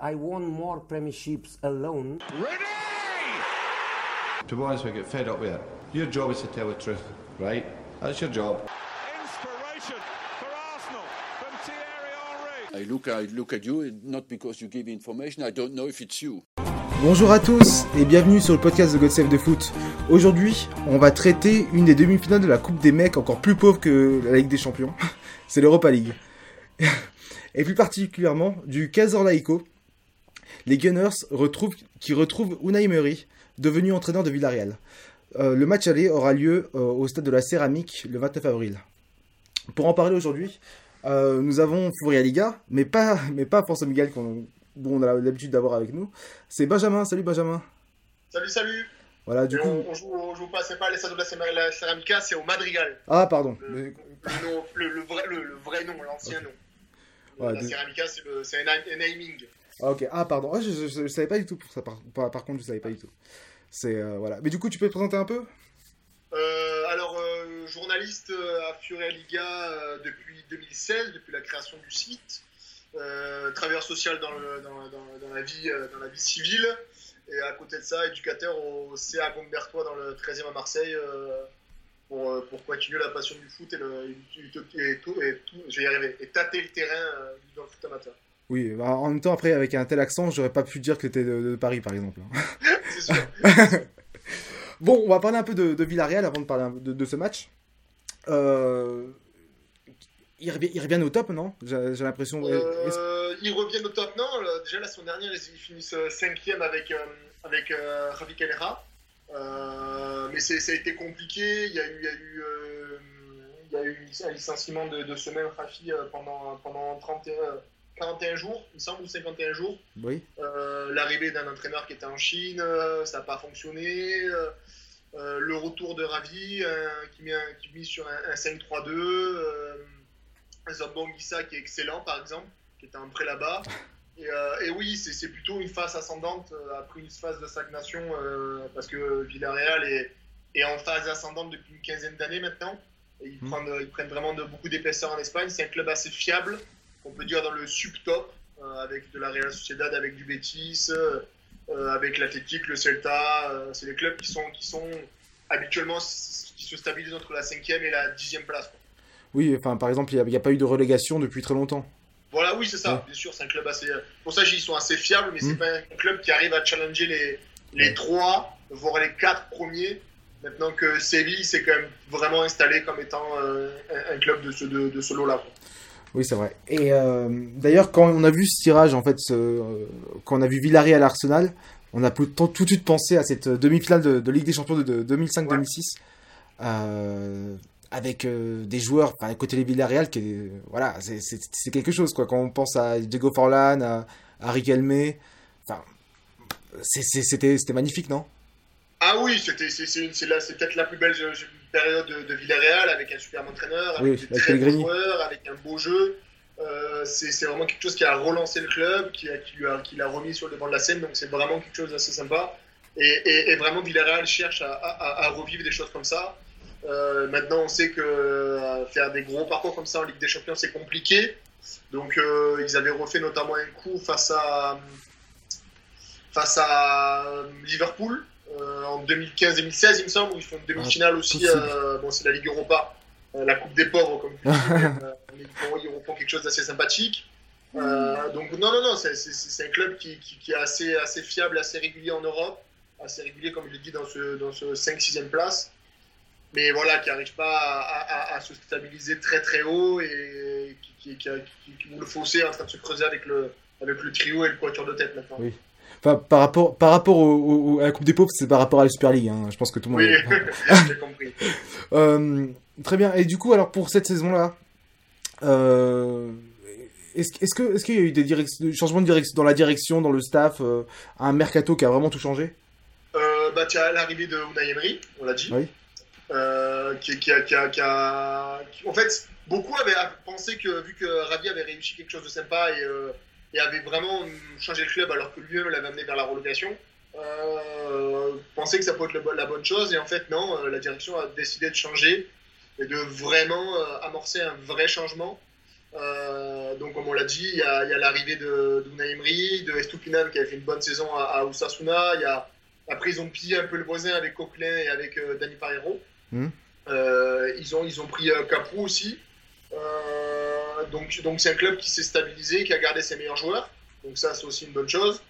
I won more premierships alone. Ready! To be honest, we get fed up with it. Your job is to tell the truth, right? That's your job. Inspiration for Arsenal from Thierry Henry. I look, I look at you, not because you give information, I don't know if it's you. Bonjour à tous et bienvenue sur le podcast de God Save the Foot. Aujourd'hui, on va traiter une des demi-finales de la Coupe des mecs encore plus pauvre que la Ligue des Champions. C'est l'Europa League. Et plus particulièrement du Casor Laïco. Les Gunners retrouvent, qui retrouvent Unai Emery, devenu entraîneur de Villarreal. Euh, le match aller aura lieu euh, au stade de la Céramique le 29 avril. Pour en parler aujourd'hui, euh, nous avons Fouria Liga, mais pas, mais pas François Miguel qu'on dont on a l'habitude d'avoir avec nous. C'est Benjamin. Salut Benjamin. Salut, salut. Voilà, du Et coup. on, on joue, on joue pas, c'est pas à l'Estade de la Céra- la Ceramica, c'est au Madrigal. Ah, pardon. Le, le nom- le- le vrai, le, le vrai nom, l'ancien nom. Ouais, la de- Ceramica, c'est le- c'est un, na- un naming. Ah, ok. Ah, pardon. Ah, je, je, savais pas du tout pour ça. Par, contre, je savais pas du tout. C'est euh, voilà. Mais du coup, tu peux te présenter un peu? Euh, alors, euh, journaliste à Furia Liga depuis 2016, depuis la création du site. Travailleur social dans, la vie, dans la vie civile. Et à côté de ça, éducateur au CA Gombertois dans le 13e à Marseille. pour, continuer la passion du foot et, le, et et tout, tout- je et tâter le terrain dans le foot amateur. Oui. bah, en même temps, après, avec un tel accent, j'aurais pas pu dire que t'étais de, de Paris, par exemple. C'est sûr. Bon, on va parler un peu de, de Villarreal avant de parler de, de ce match. Euh... Ils reviennent, ils reviennent au top, non? J'ai l'impression. Euh, ils reviennent au top, non? Déjà la semaine dernière, ils, finissent euh, cinquième avec, euh, avec euh, Javi Calera. Mais c'est- ça a été compliqué. Il y a eu, il y a eu, il y a eu un licenciement de, de semaine Rafi pendant, pendant 31, euh, 41 jours, il me semble, ou 51 jours. Oui. Euh, L'arrivée d'un entraîneur qui était en Chine, euh, ça n'a pas fonctionné. Euh, le retour de Ravi, qui, met un- qui mise sur un, un 5-3-2. Euh, Zambonguissa qui est excellent, par exemple, qui était en prêt là-bas. Et, et oui, c'est plutôt une phase ascendante après une phase de stagnation, parce que Villarreal est, est en phase ascendante depuis une quinzaine d'années maintenant. Et ils, Mhm. prennent, ils prennent vraiment de, beaucoup d'épaisseur en Espagne. C'est un club assez fiable, on peut dire dans le sub-top, euh, avec de la Real Sociedad, avec du Betis, euh, euh, avec l'Athletic, le Celta. c'est des clubs qui sont, qui sont habituellement qui se stabilisent entre la cinquième et la dixième place. quoi. Oui, enfin, par exemple, il n'y a, pas eu de relégation depuis très longtemps. Voilà, oui, c'est ça. Ouais. Bien sûr, c'est un club assez. Pour ça, ils sont assez fiables, mais c'est Mm. pas un club qui arrive à challenger les, les trois, voire les quatre premiers. Maintenant que Séville s'est quand même vraiment installé comme étant euh, un, un club de ce, de, de ce lot-là. Oui, c'est vrai. Et euh, d'ailleurs, quand on a vu ce tirage, en fait, euh, quand on a vu Villarreal Arsenal, on a tout, de suite pensé à cette demi-finale de, Ligue des Champions de, de 2005-2006, euh, avec euh, des joueurs, enfin, côté les Villarreal, qui voilà, c'est- quelque chose, quoi. Quand on pense à Diego Forlan, à, à Riquelme, enfin, c'était magnifique, non? Ah oui, c'était c'est peut-être la plus belle période de, de Villarreal avec un super entraîneur, avec Oui, des très bons joueurs, avec un beau jeu. Euh, c'est vraiment quelque chose qui a relancé le club, qui, a- qui qui l'a remis sur le devant de la scène, donc c'est vraiment quelque chose d'assez sympa. Et, et- et vraiment, Villarreal cherche à, à- à revivre des choses comme ça. Euh, maintenant, on sait que euh, faire des gros parcours comme ça en Ligue des Champions, c'est compliqué. Donc, euh, ils avaient refait notamment un coup face à, face à Liverpool en 2015-2016, il me semble, où ils font une demi-finale aussi. euh, bon, c'est la Ligue Europa, euh, la Coupe des pauvres, comme tu dis, euh, ils, font, ils refont quelque chose d'assez sympathique. Euh, donc, non, non, non, c'est- un club qui, qui- qui est assez, assez fiable, assez régulier en Europe, assez régulier, comme je l'ai dit, dans ce, dans ce 5-6e place. Mais voilà, qui n'arrive pas à, à- à se stabiliser très très haut et qui, qui, qui, le fossé est en train de se creuser avec le, avec le trio et le quatuor de tête maintenant. Oui. Enfin, par rapport, par rapport au, au- à la Coupe des Pauvres, c'est par rapport à la Super League, hein. je pense que tout le monde... Oui, j'ai compris. Euh, très bien. Et du coup, alors pour cette saison-là, euh, est-ce est-ce que est-ce qu'il y a eu des changements de direction dans la direction, dans le staff, euh, un mercato qui a vraiment tout changé? Bah, tu as l'arrivée de Unai Emery, on l'a dit. Oui. Qui, qui a, qui a- qui a- En fait, beaucoup avaient pensé que, vu que Ravi avait réussi quelque chose de sympa et, et avait vraiment changé le club alors que lui-même l'avait amené vers la relégation, euh, pensaient que ça pouvait être le la bonne chose. Et en fait, non, euh, la direction a décidé de changer et de vraiment euh, amorcer un vrai changement. Euh, donc, comme on l'a dit, il y a, l'arrivée de d'Unai de Estupinan qui a fait une bonne saison à, à Osasuna. Il y a, après, ils ont pillé un peu le voisin avec Coquelin et avec Dani Parejo. Mhm. Euh, ils, ont, ils ont pris Caprou aussi. Euh, donc, donc c'est un club qui s'est stabilisé, qui a gardé ses meilleurs joueurs. Donc ça, c'est aussi une bonne chose.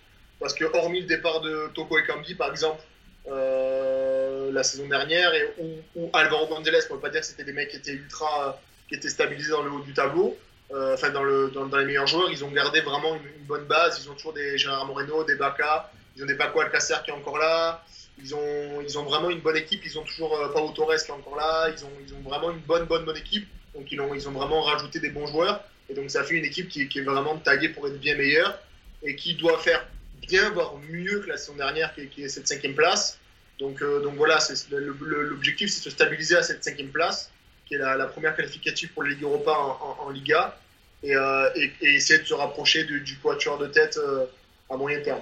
Parce que hormis le départ de Toko Ekambi, par exemple, euh, la saison dernière, et, ou, Alvaro Gonzalez, on ne peut pas dire que c'était des mecs qui étaient ultra, qui étaient stabilisés dans le haut du tableau, euh, enfin dans, le, dans, dans les meilleurs joueurs, ils ont gardé vraiment une, bonne base. Ils ont toujours des Gérard Moreno, des Baka, ils ont des Paco Alcacer qui est encore là. Ils ont, ils ont vraiment une bonne équipe. Ils ont toujours euh, Torres qui est encore là. Ils ont, ils ont vraiment une bonne, bonne, bonne équipe. Donc ils ont, ils ont vraiment rajouté des bons joueurs. Et donc ça fait une équipe qui, est vraiment taguée pour être bien meilleure et qui doit faire bien, voire mieux que la saison dernière, qui est, cette cinquième place. Donc, euh, donc voilà, l'objectif c'est de se stabiliser à cette cinquième place, qui est la, première qualificative pour la Ligue Europa en, Liga, et, euh, et- essayer de se rapprocher du, du quatuor de tête euh, à moyen terme.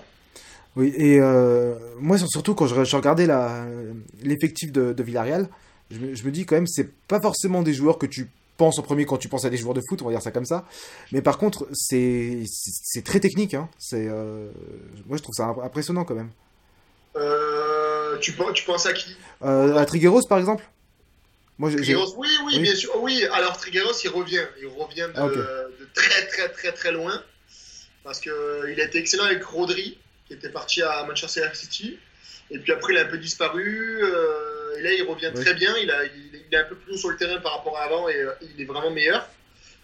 Oui, et moi surtout quand je, je regardais l'effectif de, de Villarreal, je me, je me dis quand même c'est pas forcément des joueurs que tu penses en premier quand tu penses à des joueurs de foot, on va dire ça comme ça. Mais par contre, c'est très technique. Hein. C'est euh, moi je trouve ça imp- impressionnant quand même. Euh, tu, pen- tu penses à qui? Euh, à Trigueros par exemple? Moi Trigueros, oui, oui, Oui. bien sûr. Oui, alors Trigueros, il revient. Il revient de, Ah, de très, très, très, très loin. Parce qu'il a été excellent avec Rodri, qui était parti à Manchester City. Et puis après, il a un peu disparu. euh, et là, il revient très bien. Il, a, il, il est un peu plus haut sur le terrain par rapport à avant et euh, il est vraiment meilleur.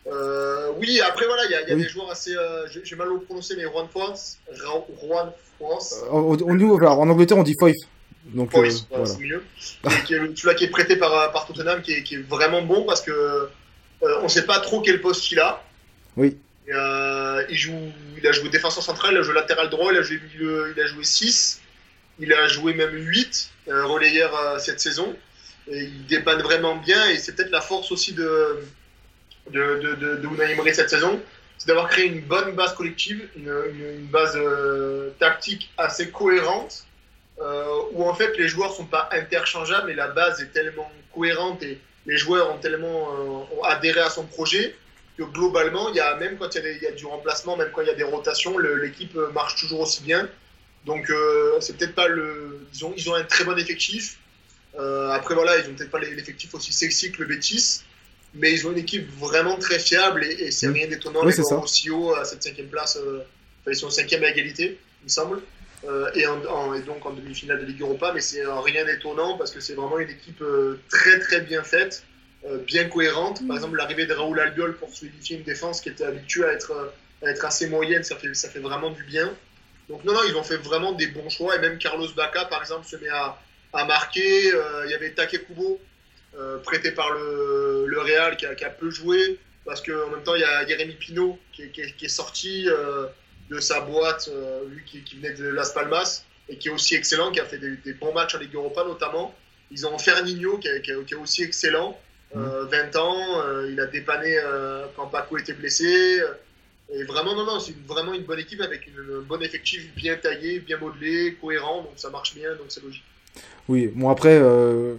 Euh, oui, après, voilà, il y a, il y a Oui. des joueurs assez. euh, J'ai mal au prononcer, mais Juan France. Ra- Juan France. on, on- nous, alors, en Angleterre on dit Foyf. Donc euh, Foyce, voilà, voilà. c'est mieux. Celui-là qui est prêté par, par Tottenham, qui est, qui est vraiment bon parce que euh, on ne sait pas trop quel poste il a. Oui. Euh, il, joue, il a joué défenseur central, il a joué latéral droit, il a joué, milieu- il a joué 6, il a joué même 8 euh, relayeur euh, cette saison. Il dépanne vraiment bien et c'est peut-être la force aussi de, de, de, de, Unai Emery cette saison, c'est d'avoir créé une bonne base collective, une, une, base euh, tactique assez cohérente où en fait les joueurs sont pas interchangeables, mais la base est tellement cohérente et les joueurs ont tellement ont adhéré à son projet que globalement, y a même quand il y a, du remplacement, même quand il y a des rotations, l'équipe marche toujours aussi bien. Donc euh, c'est peut-être pas le, ils ont, ils ont un très bon effectif. Euh, après voilà, ils ont peut-être pas l'effectif aussi sexy que le Betis, mais ils ont une équipe vraiment très fiable et, et c'est Mm. rien d'étonnant Oui, les voir aussi haut à cette cinquième place. euh, enfin, ils sont cinquième à égalité, il me semble. Et, en- en- et donc en demi-finale de Ligue Europa, mais c'est rien d'étonnant parce que c'est vraiment une équipe très très bien faite, bien cohérente. Par exemple, l'arrivée de Raoul Albiol pour solidifier une défense qui était habituée à être, à être assez moyenne, ça fait, ça fait vraiment du bien. Donc non, non, ils ont fait vraiment des bons choix et même Carlos Bacca, par exemple, se met à, à marquer. Euh, il y avait Take Kubo, euh, prêté par le, le Real, qui a, qui a peu joué parce qu'en même temps, il y a Jérémy Pino qui est, qui est- qui est sorti. euh, de sa boîte, euh, lui qui, qui venait de Las Palmas et qui est aussi excellent, qui a fait des, des bons matchs en Ligue Europa notamment. Ils ont Fernino qui est, qui est- qui est aussi excellent, euh, 20 ans, euh, il a dépanné euh, quand Paco était blessé. Euh, et vraiment, non, non, c'est vraiment une bonne équipe avec une, un bon effectif bien taillé, bien modelé, cohérent, donc ça marche bien, donc c'est logique. Oui, bon après, euh,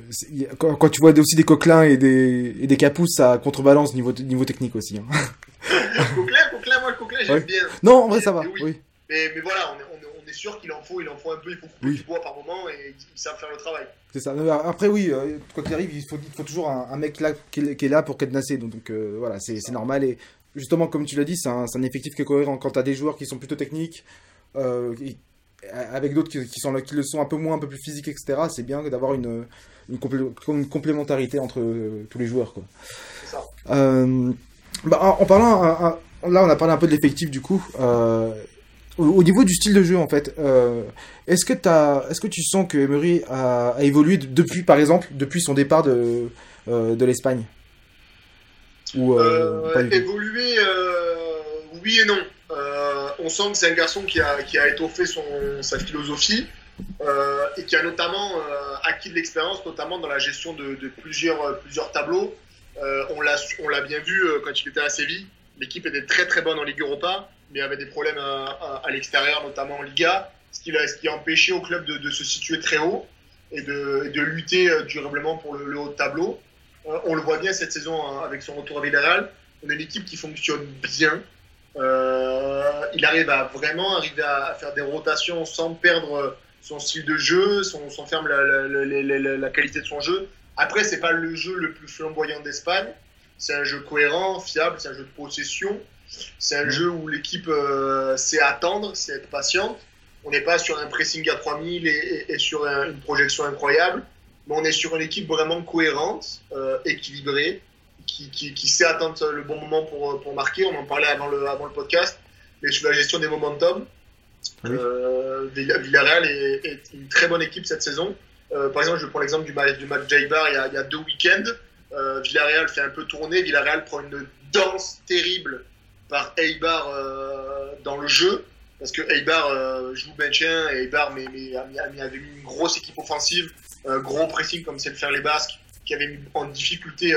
quand, quand tu vois aussi des coquelins et des, et des capousses, ça contrebalance niveau, niveau technique aussi. hein. Coquelin, Coquelin, moi le Coquelin j'aime Ouais. bien. Non, en vrai ça va. Mais oui. Oui. Mais, mais voilà, on est, on sûr qu'il en faut, il en faut un peu, il faut couper Oui. du bois par moment et ils, savent faire le travail. C'est ça. Après, oui, euh, quoi qu'il arrive, il faut, il faut toujours un, un mec là qui est, qui est là pour cadenasser. Donc, donc, euh, voilà, c'est c'est normal. Et justement, comme tu l'as dit, c'est un, effectif qui est cohérent. Quand tu as des joueurs qui sont plutôt techniques, euh, et- avec d'autres qui, qui sont, qui le sont un peu moins, un peu plus physiques, etc., c'est bien d'avoir une, une, complé- une complémentarité entre euh, tous les joueurs. Quoi. C'est ça. Euh, bah, en, en parlant, un- un- là, on a parlé un peu de l'effectif du coup. Euh, au, au niveau du style de jeu, en fait, euh, est-ce que tu sens que Emery a, a évolué de- depuis, par exemple, depuis son départ de euh, de l'Espagne? Ou euh, Euh, évoluer, euh, oui et non. Euh, on sent que c'est un garçon qui a, qui a étoffé son, sa philosophie euh, et qui a notamment euh, acquis de l'expérience, notamment dans la gestion de, de plusieurs, euh, plusieurs tableaux. Euh, on l'a su- on l'a bien vu euh, quand il était à Séville. L'équipe était très très bonne en Ligue Europa, mais avait des problèmes à, à- à l'extérieur, notamment en Liga, ce qui, a, ce qui a empêché au club de, de se situer très haut et de, de lutter durablement pour le, le haut de tableau. On le voit bien cette saison hein, avec son retour à Villarreal. On a une équipe qui fonctionne bien. Euh, il arrive à vraiment arriver à, faire des rotations sans perdre son style de jeu, sans, sans perdre la, la, qualité de son jeu. Après, c'est pas le jeu le plus flamboyant d'Espagne. C'est un jeu cohérent, fiable, c'est un jeu de possession. C'est un jeu où l'équipe euh, sait attendre, sait être patiente. On n'est pas sur un pressing à 3000 et, et, sur une projection incroyable, mais on est sur une équipe vraiment cohérente, euh, équilibrée, qui, qui, qui, sait attendre le bon moment pour, pour marquer. On en parlait avant le, avant le podcast, mais sur la gestion des momentum. Euh, Villarreal est, est, une très bonne équipe cette saison. Euh, par exemple, je prends l'exemple du match, du match Jaibar il, y a, il y a deux week-ends. Villarreal fait un peu tourner. Villarreal prend une danse terrible par Eibar dans le jeu. Parce que Eibar joue maintien et Eibar mais, mais, avait mis une grosse équipe offensive, gros pressing comme c'est le faire les Basques, qui avait mis en difficulté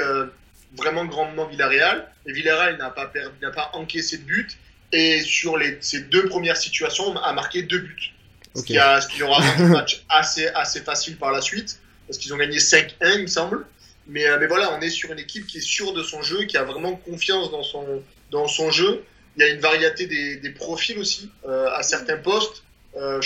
vraiment grandement Villarreal. Et Villarreal n'a pas, n'a pas encaissé de but. Et sur les, ces deux premières situations, a marqué deux buts. Ce, qui a, ce qui aura rendu le match assez, assez facile par la suite. Parce qu'ils ont gagné 5-1, il me semble. Mais, mais voilà, on est sur une équipe qui est sûre de son jeu, qui a vraiment confiance dans son, dans son jeu. Il y a une variété des, des profils aussi euh, à certains postes. Euh,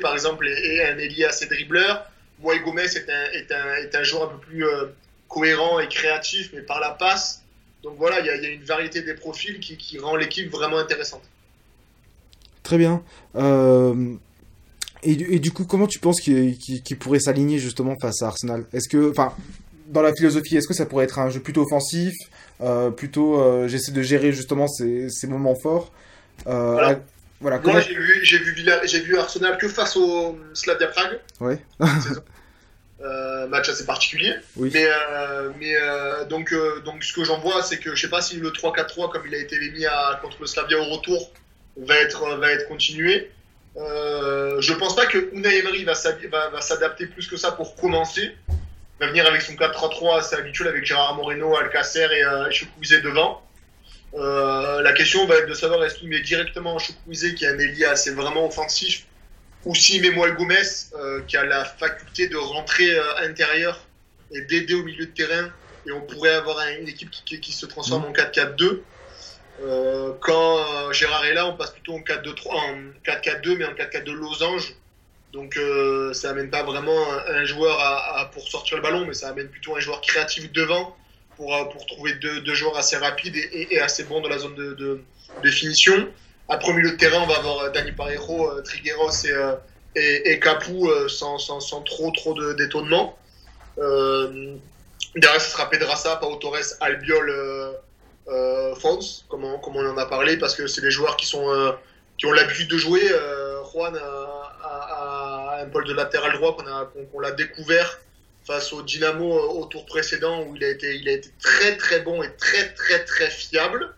par exemple, est, un ailier assez dribbleur. Moïse Gomez est un, est, un, est un joueur un peu plus euh, cohérent et créatif, mais par la passe. Donc voilà, il y a, il y a une variété des profils qui, qui rend l'équipe vraiment intéressante. Très bien. Euh, et, et, du coup, comment tu penses qu'il qu qu pourrait s'aligner justement face à Arsenal? Est-ce que, enfin, dans la philosophie, est-ce que ça pourrait être un jeu plutôt offensif? Euh, Plutôt, euh, j'essaie de gérer justement ces, ces moments forts? Euh, voilà. Voilà comment... Moi, j'ai vu, j'ai vu, j'ai vu Arsenal que face au Slavia Prague. Ouais. euh, match assez particulier. Oui. Mais, euh, mais euh, donc, donc, ce que j'en vois, c'est que je sais pas si le 3-4-3, comme il a été mis à, contre le Slavia au retour, va être, va être continué. Je pense pas que Unai Emery va, va, va s'adapter plus que ça pour commencer va venir avec son 4-3-3 assez habituel avec Gérard Moreno, Alcacer et euh, Choukouzé devant. Euh, la question va être de savoir est-ce qu'il met directement Choukouzé qui est un ailier assez vraiment offensif ou s'il met Moel Gomez euh, qui a la faculté de rentrer euh, à l'intérieur et d'aider au milieu de terrain et on pourrait avoir une équipe qui, qui se transforme en 4-4-2. Euh, quand euh, Gérard est là, on passe plutôt en 4-2-3, en 4-4-2, mais en 4-4-2 losange donc euh, ça amène pas vraiment un, un joueur à, à, pour sortir le ballon, mais ça amène plutôt un joueur créatif devant pour, euh, pour trouver deux, joueurs assez rapides et, assez bons dans la zone de, de, de finition. Après, au de terrain, on va avoir euh, Dani Parejo, euh, Trigueros et, et, Capou sans, trop, trop d'étonnement. Derrière, ce sera Pedraza, Pau Torres, Albiol, euh, Fons, comme on, en a parlé, parce que c'est des joueurs qui, sont, qui ont l'habitude de jouer. Juan a, un pôle de latéral droit qu'on a qu'on découvert face au Dynamo au tour précédent où il a été il a été très très bon et très très très fiable.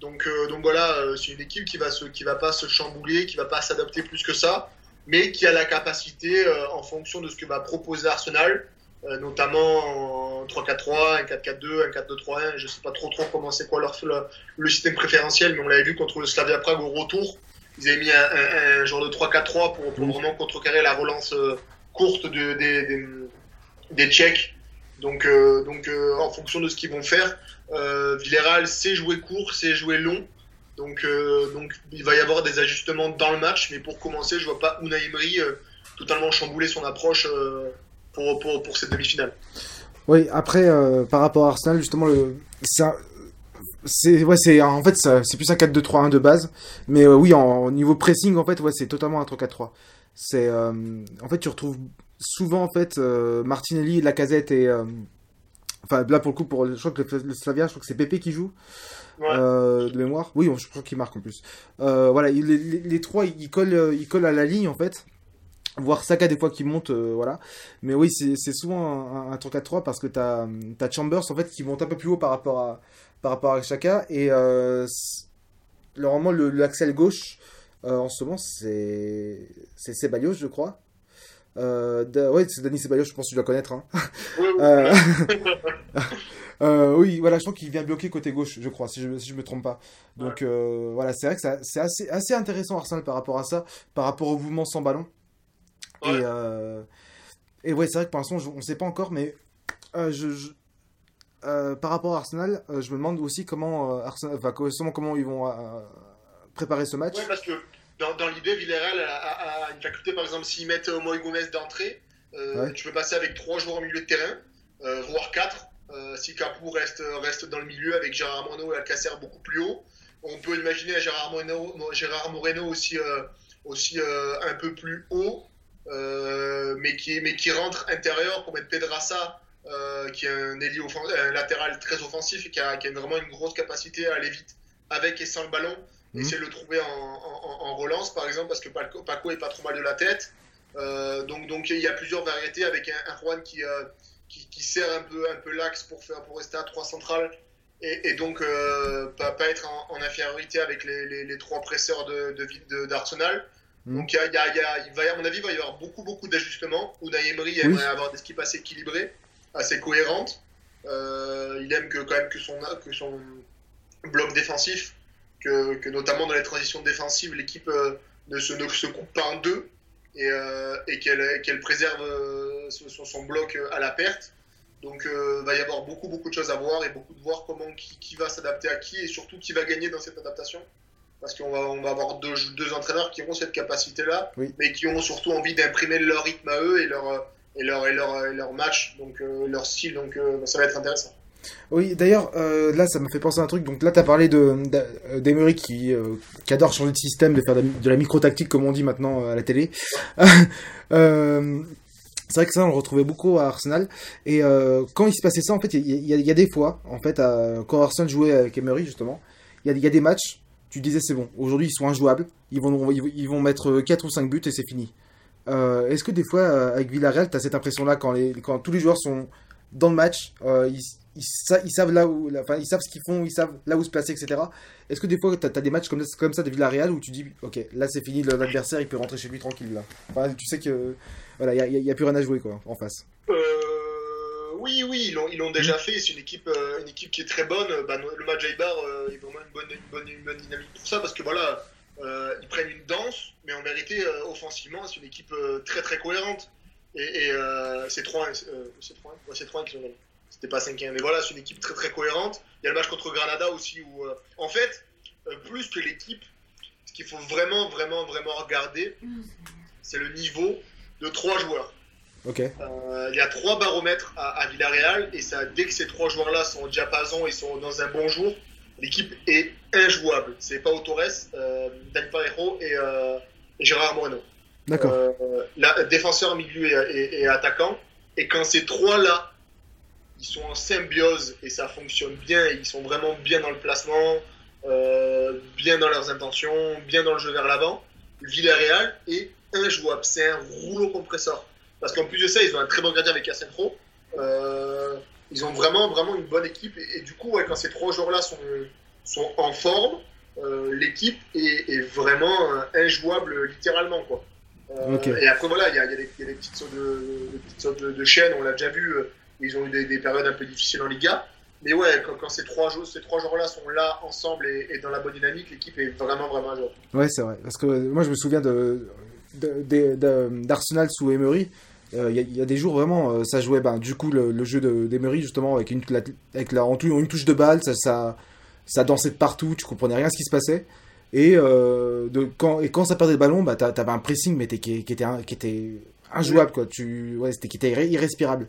Donc euh, donc voilà, euh, c'est une équipe qui va se qui va pas se chambouler, qui va pas s'adapter plus que ça, mais qui a la capacité euh, en fonction de ce que va proposer Arsenal, euh, notamment en 3-4-3, un 4-4-2, un 4-2-3-1, je sais pas trop trop comment c'est quoi leur le, le système préférentiel, mais on l'avait vu contre le Slavia Prague au retour ils avaient mis un, un, un genre de 3-4-3 pour, pour, vraiment contrecarrer la relance euh, courte de, des, des, des Tchèques. Donc, euh, donc euh, en fonction de ce qu'ils vont faire, euh, sait jouer court, sait jouer long. Donc, euh, donc il va y avoir des ajustements dans le match. Mais pour commencer, je vois pas Unai totalement chambouler son approche pour, pour, pour cette demi-finale. Oui, après, par rapport à Arsenal, justement, le, ça, c'est ouais c'est en fait c'est plus un 4-2-3-1 de base mais oui en, niveau pressing en fait ouais c'est totalement un 3-4-3 c'est en fait tu retrouves souvent en fait euh, Martinelli Lacazette et euh, enfin là pour le coup pour je crois que le, le Slavia je crois que c'est Pépé qui joue ouais. Euh, de mémoire. Oui je crois qu'il marque en plus. Voilà il, les, les, trois ils collent ils collent à la ligne en fait. Voire Saka des fois qui monte euh, voilà. Mais oui c'est souvent un, un, un 3-4-3 parce que t'as as Chambers en fait qui monte un peu plus haut par rapport à par rapport à Chaka et normalement le l'axel gauche euh, en ce moment c'est c'est Ceballos je crois euh, ouais c'est Dani Ceballos je pense que tu dois connaître hein. oui, oui. euh, euh, oui voilà je crois qu'il vient bloquer côté gauche je crois si je si je me trompe pas donc ouais. Euh, voilà c'est vrai que c'est assez assez intéressant Arsenal par rapport à ça par rapport au mouvement sans ballon ouais. et et ouais c'est vrai que pour l'instant on sait pas encore mais je, je par rapport à Arsenal, je me demande aussi comment Arsenal, enfin, comment, comment ils vont préparer ce match. Ouais, parce que dans, dans l'idée, Villarreal a, a- a une faculté, par exemple, s'ils mettent Moïse Gomez d'entrée, euh, Ouais. tu peux passer avec trois joueurs au milieu de terrain, euh, voire quatre. euh, si Capou reste, reste dans le milieu avec Gérard Moreno et Alcacer beaucoup plus haut. On peut imaginer Gérard Moreno, Gérard Moreno aussi, aussi un peu plus haut, mais, qui, mais qui rentre intérieur pour mettre Pedrassa, euh, qui est un, ailier offen- un latéral très offensif et qui a, qui a vraiment une grosse capacité à aller vite avec et sans le ballon. Mhm. Essayer de le trouver en, en- en relance, par exemple, parce que Paco, Paco est pas trop mal de la tête. Euh, donc, donc il y a plusieurs variétés avec un, un Juan qui, euh, qui, qui sert un peu, un peu l'axe pour, faire, pour rester à trois centrales et, et donc euh, pas, pas être en, en infériorité avec les, les, les trois presseurs de, de, de- d'Arsenal. Mhm. Donc il, y a, il y a- il y a- il va, à mon avis, il va y avoir beaucoup, beaucoup d'ajustements. Unai Emery Oui. aimerait avoir des skips assez équilibrées, assez cohérentes. Euh, il aime que, quand même que son, que son bloc défensif, que, que notamment dans les transitions défensives, l'équipe euh, ne, se, ne se coupe pas en deux et, euh, et qu'elle qu'elle préserve euh, son, son bloc euh, à la perte. Donc il va y avoir beaucoup beaucoup de choses à voir et beaucoup de voir comment qui, qui va s'adapter à qui et surtout qui va gagner dans cette adaptation. Parce qu'on va, on va avoir deux, deux entraîneurs qui ont cette capacité-là, Oui. mais qui ont surtout envie d'imprimer leur rythme à eux et leur, euh, et leur, et leur, et leur match, donc euh, leur style. Donc euh, ça va être intéressant. Oui, d'ailleurs, euh, là, ça me fait penser à un truc. Donc là, tu as parlé de, d'a- euh, d'Emery qui, euh, adore changer de système, de faire de, la- micro-tactique, comme on dit maintenant à la télé. C'est vrai que ça, on le retrouvait beaucoup à Arsenal. Et quand il se passait ça, en fait, il y, a- des fois, en fait, quand Arsenal jouait avec Emery, justement, il y a, des matchs, tu disais c'est bon, aujourd'hui ils sont injouables, ils vont, ils vont- mettre 4 ou 5 buts et c'est fini. Est-ce que des fois, avec Villarreal, tu as cette impression-là quand, quand tous les joueurs sont dans le match, ils, ils, sa- ils savent là où, là- ils savent ce qu'ils font, ils savent là où se placer, etc. Est-ce que des fois, tu as, des matchs comme, comme ça de Villarreal où tu dis, ok, là c'est fini, l'adversaire il peut rentrer chez lui tranquille là. Tu sais que voilà, il n'y a, plus rien à jouer quoi, en face. Euh, oui, oui, ils l'ont, déjà fait. C'est une équipe, euh, une équipe qui est très bonne. Bah, le match Aibar euh, est vraiment une bonne, une, bonne, dynamique pour ça parce que voilà, euh, ils prennent une danse, mais en vérité, offensivement, c'est une équipe très très cohérente. Et, c'est 3 euh, c'est 3 ouais, c'est 3 qui l'ont gagné. C'était pas 5-1, mais voilà, c'est une équipe très très cohérente. Il y a le match contre Granada aussi où, euh, en fait, euh, plus que l'équipe, ce qu'il faut vraiment, vraiment, vraiment regarder, c'est le niveau de trois joueurs. Ok. Euh, il y a trois baromètres à, à Villarreal et ça, dès que ces trois joueurs-là sont au diapason et sont dans un bon jour, l'équipe est injouable. C'est Pau Torres, Dani Parejo et, et Gérard Moreno. D'accord. Défenseur, milieu et, et- et attaquant. Et quand ces trois-là, ils sont en symbiose et ça fonctionne bien, ils sont vraiment bien dans le placement, euh, bien dans leurs intentions, bien dans le jeu vers l'avant, Villarreal est injouable. C'est un rouleau compresseur. Parce qu'en plus de ça, ils ont un très bon gardien avec Asenro. Euh, ils ont vraiment, vraiment une bonne équipe. Et, et du coup, ouais, quand ces trois joueurs-là sont, sont en forme, euh, l'équipe est, est vraiment euh, injouable littéralement. Quoi. Et après, voilà, il y a, il y a des, il y a des petites sautes de, des petites sautes de, de chaîne, on l'a déjà vu. Ils ont eu des, des périodes un peu difficiles en Liga. Mais ouais, quand, quand ces trois joueurs, ces trois joueurs-là sont là ensemble et, et dans la bonne dynamique, l'équipe est vraiment, vraiment jouable. Ouais, c'est vrai. Parce que moi, je me souviens de, d'Arsenal sous Emery. Euh, Il y, a- il y a des jours vraiment, euh, ça jouait ben, du coup le, le jeu de- d'Emery justement avec une, la- avec la, une touche de balle, ça, ça, ça dansait de partout, tu comprenais rien ce qui se passait. Et, euh, de, quand, et quand ça perdait le ballon, bah, t'a- t'avais un pressing mais qui, qui était, qui était injouable, quoi. Tu, ouais, c'était, qui était irrespirable.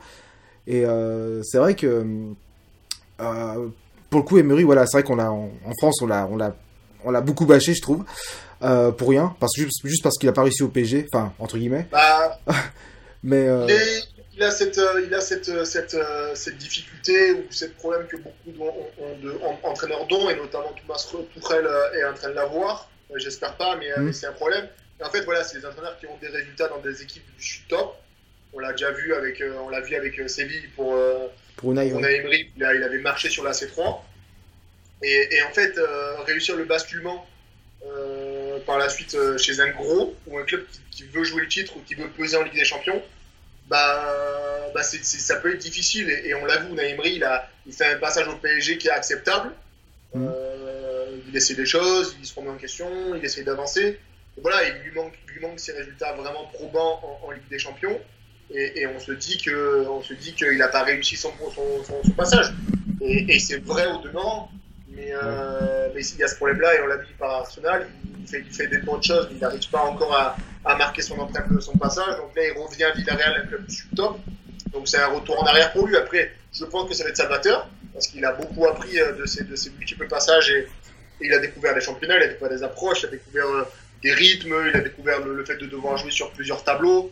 Et euh, c'est vrai que euh, pour le coup, Emery, voilà, c'est vrai qu'on l'a en, France, on l'a, on l'a, on l'a beaucoup bâché, je trouve, euh, pour rien, parce juste, juste parce qu'il a pas réussi au PSG, enfin entre guillemets. Bah, Mais euh, il, a cette, il a cette, cette, cette difficulté ou ce problème que beaucoup d'en- ont- ont de- et notamment Thomas Tuchel est en train de l'avoir. J'espère pas, mais, Mm. mais c'est un problème. Et en fait, voilà, c'est des entraîneurs qui ont des résultats dans des équipes du top. On l'a déjà vu avec, euh, on l'a vu avec euh, Séville pour, euh, pour Unai, ouais. Emery, il, a- il avait marché sur la C3. Et, et en fait, réussir le basculement par la suite chez un gros ou un club qui, qui veut jouer le titre ou qui veut peser en Ligue des Champions, bah, bah ça peut être difficile. Et, et on l'a vu, Unai Emery, il, a, il fait un passage au PSG qui est acceptable. Euh, il essaie des choses, il se remet en question, il essaie d'avancer. Voilà, il lui manque, lui manque ses résultats vraiment probants en, en Ligue des Champions. Et, et on se dit que, on se dit qu'il n'a pas réussi son, son, son- son passage. Et, et c'est vrai au demeurant. Mais, euh, mais il y a ce problème-là, et on l'a vu par Arsenal, il fait, il fait des bonnes choses, mais il n'arrive pas encore à, à, marquer son empreinte de son passage. Donc là, il revient à Villarreal, un club sub-top. Donc c'est un retour en arrière pour lui. Après, je pense que ça va être salvateur, parce qu'il a beaucoup appris euh, de ses, de ses multiples passages, et, et, il a découvert les championnats, il a découvert des approches, il a découvert euh, des rythmes, il a découvert le, le, fait de devoir jouer sur plusieurs tableaux.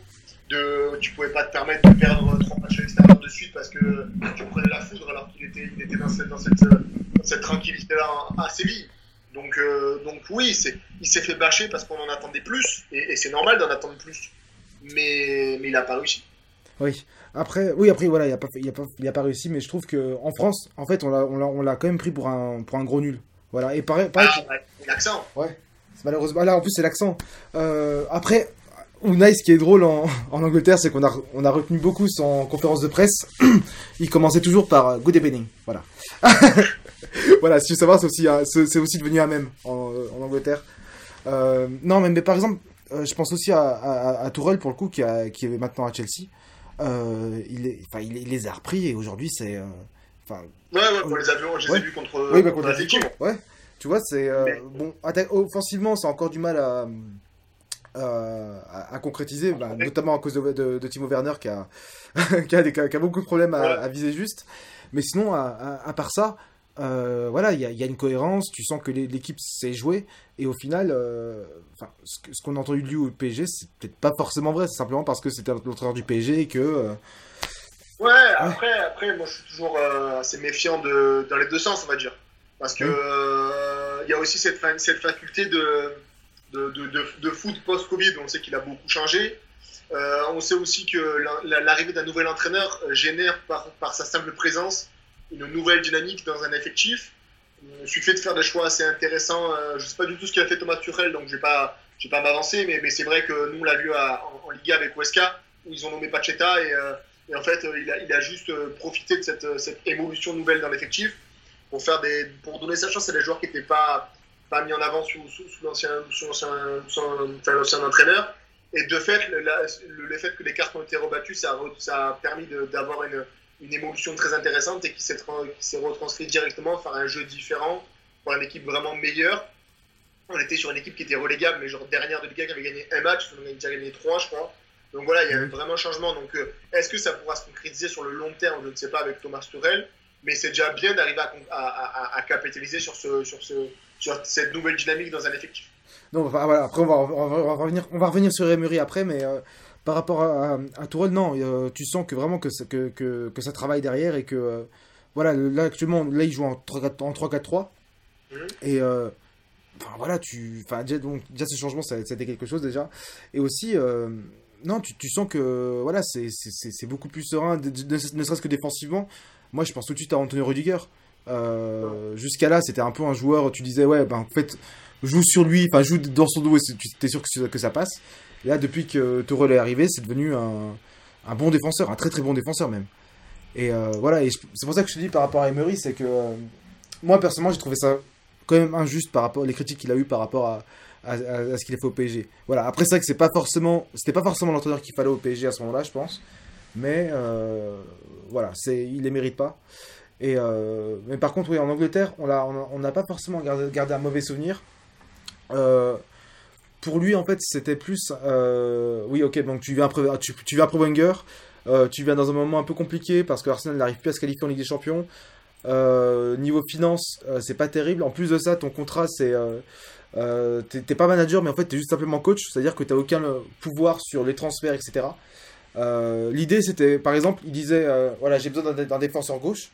De, tu pouvais pas te permettre de perdre trois matchs à l'extérieur de suite parce que tu prenais la foudre alors qu'il était, il était dans cette, dans cette, dans cette tranquillité-là à Séville. Donc, euh, donc oui, il s'est fait bâcher parce qu'on en attendait plus, et, et c'est normal d'en attendre plus. Mais, mais il n'a pas réussi. Oui. Après, oui, après, voilà, il n'a pas, il a pas, il a pas réussi, mais je trouve qu'en France, en fait, on l'a, quand même pris pour un, pour un gros nul. Voilà. Et pareil, pareil ah, ouais, l'accent. Ouais. Malheureusement, là, en plus, c'est l'accent. Euh, après, Unai, ce qui est drôle en, en Angleterre, c'est qu'on a, on a retenu beaucoup son conférence de presse. il commençait toujours par Good evening. Voilà. voilà, si tu veux savoir, c'est aussi, c'est aussi devenu un même en, en Angleterre. Euh, non, mais, mais, par exemple, euh, je pense aussi à, à, à Tourelle, pour le coup, qui, a, qui est maintenant à Chelsea. Euh, il, est, enfin, il, il, les a repris et aujourd'hui, c'est. euh, Enfin, ouais, ouais, pour les avions, je les ouais. ai vus contre, oui, bah, contre. Ouais, tu vois, c'est. euh, Mais- bon, offensivement, c'est encore du mal à. Euh, à, à concrétiser, bah, notamment à cause de, de, de Timo Werner qui a, qui, a des, qui a beaucoup de problèmes à, Ouais. à viser juste. Mais sinon, à, part ça, euh, voilà, il y a, il y a une cohérence, tu sens que l'équipe sait jouer, et au final, euh, enfin, ce qu'on a entendu de lui au PSG, c'est peut-être pas forcément vrai, c'est simplement parce que c'était l'entraîneur du PSG et que. Ouais, après, après, moi je suis toujours assez méfiant de, dans les deux sens, on va dire. Parce que euh, il y a aussi cette faculté de, de, foot post-Covid, on sait qu'il a beaucoup changé. Euh, on sait aussi que la- la- l'arrivée d'un nouvel entraîneur euh, génère par, sa simple présence une nouvelle dynamique dans un effectif. Il suffit de faire des choix assez intéressants. Euh, je sais pas du tout ce qu'a fait Thomas Tuchel, donc je je vais pas m'avancer, mais, c'est vrai que nous on l'a vu en, en Liga avec Huesca, où ils ont nommé Pacheta et, euh, en fait, euh, il a, juste euh, profité de cette, euh, évolution nouvelle dans l'effectif pour pour donner sa chance à des joueurs qui n'étaient pas, pas mis en avant sous, sous, sous l'ancien, enfin, entraîneur. Et de fait, le, la- le, fait que les cartes ont été rebattues, ça a, ça a permis d'avoir une, une évolution très intéressante et qui s'est, retranscrit directement faire un jeu différent pour une équipe vraiment meilleure. On était sur une équipe qui était relégable, mais genre dernière de Liga qui avait gagné un match, on en a déjà gagné trois, je crois. Donc voilà, il y a eu vraiment un changement. Donc euh, est-ce que ça pourra se concrétiser sur le long terme? Je ne sais pas avec Thomas Tuchel, mais c'est déjà bien d'arriver à, à, à, à, capitaliser sur, ce, sur, ce, sur cette nouvelle dynamique dans un effectif. Non, enfin, voilà, après on va, on va, on va revenir, on va revenir sur Emery après, mais euh, par rapport à, à, à Tourelle, non, euh, tu sens que vraiment que, ça- que, que, que ça travaille derrière et que euh, voilà, là actuellement, là il joue en 3-4 en 3-4-3 Mhm. et euh, enfin voilà, tu, enfin déjà, donc déjà ce changement, ça, c'était quelque chose déjà, et aussi non, tu, tu sens que voilà, c'est c'est- c'est c'est beaucoup plus serein, ne, ne serait-ce que défensivement. Moi, je pense tout de suite à Antonio Rudiger. Euh, Jusqu'à là, c'était un peu un joueur, tu disais ouais, ben en fait joue sur lui, enfin joue dans son dos et tu es sûr que, ça passe. Là, depuis que Tourelle est arrivé, c'est devenu un, bon défenseur, un très très bon défenseur même. Et euh, voilà, c'est pour ça que je te dis par rapport à Emery, c'est que euh, moi personnellement j'ai trouvé ça quand même injuste par rapport les critiques qu'il a eu par rapport à, ce qu'il a fait au PSG. Voilà, après que c'est pas forcément, c'était pas forcément l'entraîneur qu'il fallait au PSG à ce moment-là, je pense. Mais voilà, il les mérite pas. Euh, mais par contre, oui, en Angleterre, on n'a pas forcément gardé, un mauvais souvenir. Euh, pour lui, en fait, c'était plus. euh, oui, ok, donc tu viens après, tu, tu viens Wenger. tu viens dans un moment un peu compliqué parce que Arsenal n'arrive plus à se qualifier en Ligue des Champions. Niveau finance, c'est pas terrible. En plus de ça, ton contrat, c'est. t'es pas manager, mais en fait, t'es juste simplement coach. C'est-à-dire que t'as aucun pouvoir sur les transferts, etc. L'idée, c'était, par exemple, il disait voilà, j'ai besoin d'un défenseur gauche.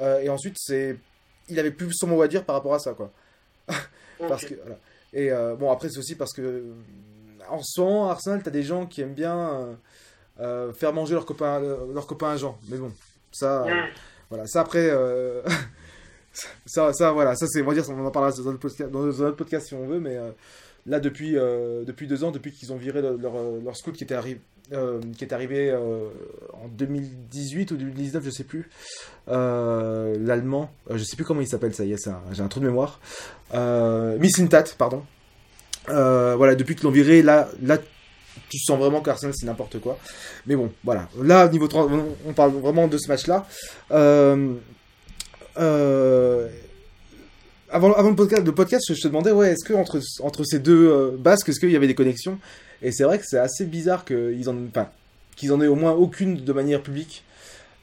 Euh, et ensuite, c'est. Il avait plus son mot à dire par rapport à ça, quoi. Parce que, voilà. Et euh, bon, après, c'est aussi parce que euh, en ce moment, à Arsenal, t'as des gens qui aiment bien euh, faire manger leurs copains, leurs copains agents. Mais bon, ça, euh, voilà, ça après, euh, ça, ça, voilà, ça c'est, on va dire, on en parlera dans un autre podcast, dans podcast si on veut, mais là, depuis, depuis deux ans, depuis qu'ils ont viré leur, leur, leur scout qui était arrivé, euh, qui est arrivé euh, en 2018 ou 2019, je sais plus, euh, l'allemand, je sais plus comment il s'appelle, ça y est, j'ai un trou de mémoire, euh, Mislintat, pardon. Voilà, depuis qu'ils l'ont viré, là, là, tu sens vraiment qu'Arsenal c'est n'importe quoi. Mais bon, voilà. Là, niveau 3, on parle vraiment de ce match-là. Euh, avant, avant le podcast, le podcast, je te demandais, ouais, est-ce que entre, entre ces deux euh, basques, est-ce qu'il y avait des connexions? Et c'est vrai que c'est assez bizarre qu'ils en, enfin, qu'ils en aient au moins aucune de manière publique.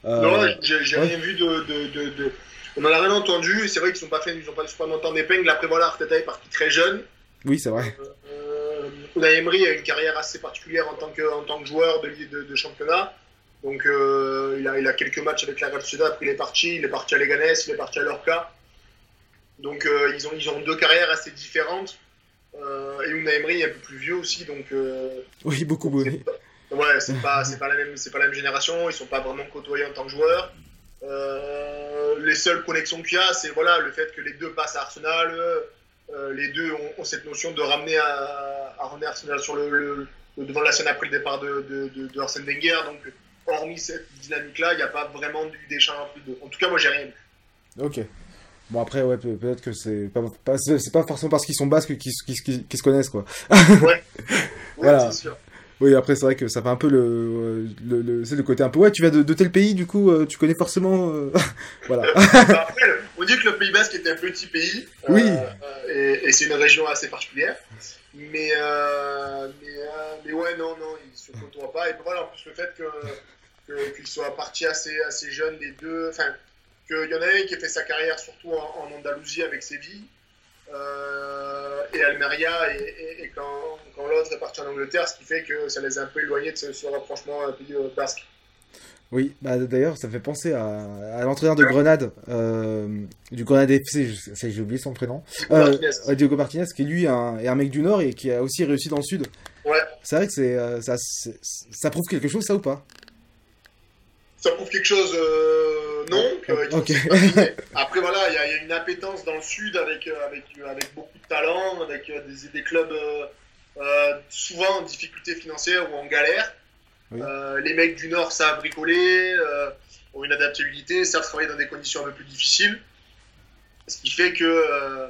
Euh, non, j'ai ouais. rien vu de, de, de, de- On en a rien entendu, et c'est vrai qu'ils sont pas fait, ils ont pas super longtemps d'épingle. Après, voilà, Arteta est parti très jeune. Oui, c'est vrai. Euh, Unai Emery a une carrière assez particulière en tant que, en tant que joueur de, de, de championnat. Donc, euh, il, a, il a quelques matchs avec la Real Sociedad, après il est parti. Il est parti à Leganés, il est parti à Lorca. Donc, euh, ils, ont, ils ont deux carrières assez différentes. Euh, et Unai Emery est un peu plus vieux aussi, donc. euh, Oui, beaucoup, oui. Ouais, c'est pas, c'est pas la même, c'est pas la même génération. Ils sont pas vraiment côtoyés en tant que joueurs. Les seules connexions qu'il y a, c'est voilà le fait que les deux passent à Arsenal. les deux ont, ont cette notion de ramener à, à ramener Arsenal sur le, le- le devant de la scène après le départ de, de, de, de Arsène Wenger. Donc, hormis cette dynamique-là, il n'y a pas vraiment eu d'échange entre les deux. En tout cas, moi, j'ai rien. vu. Ok. Bon après ouais peut- peut-être que c'est pas, pas- c'est pas forcément parce qu'ils sont basques qu'ils qu'ils- qu'ils se connaissent quoi. Ouais, Voilà. c'est sûr. Oui après c'est vrai que ça fait un peu le le, le c'est le côté un peu ouais tu viens de, de tel pays du coup euh, tu connais forcément euh, voilà. Bah, après, on dit que le Pays Basque est un petit pays. euh, Oui. euh, et et c'est une région assez particulière. Mais, euh, mais, mais ouais, non, non, ils se côtoient pas. Et puis voilà, en plus, le fait que, que- qu'ils soient partis assez, assez jeunes, les deux. Enfin, qu'il y en a un qui a fait sa carrière surtout en, en Andalousie avec Séville. euh, et Almeria, et, et- et quand, quand l'autre est parti en Angleterre, ce qui fait que ça les a un peu éloignés de ce, ce rapprochement euh, pays euh, basque. Oui, bah d'ailleurs, ça fait penser à, à l'entraîneur de Grenade, euh, du Grenade FC, j'ai oublié son prénom, euh, Martinez. Diogo Martinez, qui lui est un, est un mec du Nord et qui a aussi réussi dans le Sud. Ouais. C'est vrai que c'est, ça, ça prouve quelque chose, ça ou pas? Ça prouve quelque chose, euh, non. s'expatrier. Après, voilà, il y, a- il y a une appétence dans le sud avec, euh, avec, euh, avec beaucoup de talent, avec euh, des, des clubs euh, euh, souvent en difficulté financière ou en galère. Oui. Euh, les mecs du nord savent bricoler, euh, ont une adaptabilité, savent travailler dans des conditions un peu plus difficiles. Ce qui fait que euh,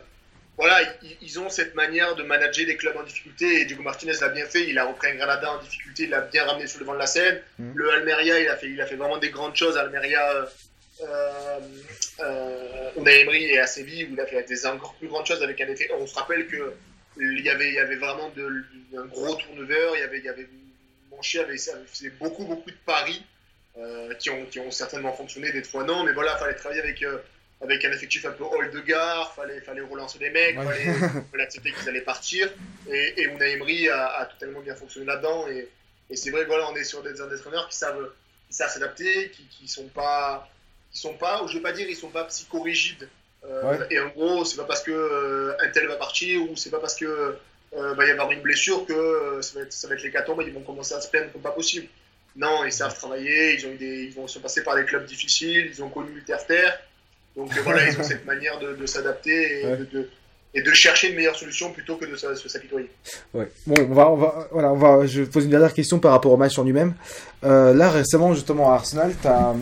voilà, ils, ont cette manière de manager les clubs en difficulté. Et Diego Martinez l'a bien fait. Il a repris un Granada en difficulté, il l'a bien ramené sur le devant de la scène. Mhm. Le Almeria, il a, fait, il a fait vraiment des grandes choses. Almeria, euh, euh, euh, Unai Emery et à Séville, où il a fait des encore plus grandes choses avec un effet. On se rappelle que il y avait, il y avait vraiment de, un gros turnover. Il y avait, il y avait beaucoup, beaucoup de paris euh, qui, ont, qui ont certainement fonctionné, des fois non. Mais voilà, il fallait travailler avec. euh, avec un effectif un peu old de gare, fallait, fallait relancer les mecs, Ouais. fallait, fallait accepter qu'ils allaient partir. Et, et Unai Emery a, a totalement bien fonctionné là-dedans. Et, et c'est vrai voilà, on est sur des, des entraîneurs qui savent, qui savent s'adapter, qui, qui sont pas, qui sont pas, je vais pas dire, ils sont pas psychorigides. Euh, Ouais. Et en gros, c'est pas parce que euh, un tel va partir ou c'est pas parce que euh, va y avoir une blessure que euh, ça va être, ça va être l'hécatombe et ils vont commencer à se plaindre comme pas possible. Non, ils savent travailler, ils ont eu des, ils vont se passer par des clubs difficiles, ils ont connu le terre-terre. Donc voilà, ils ont cette manière de, de s'adapter et, Ouais. de, de- et de chercher une meilleure solution plutôt que de se, s'apitoyer. Ouais. Bon, on va, on va, voilà, on va. Je pose une dernière question par rapport au match en lui-même. Euh, là, récemment, justement, à Arsenal, t'as,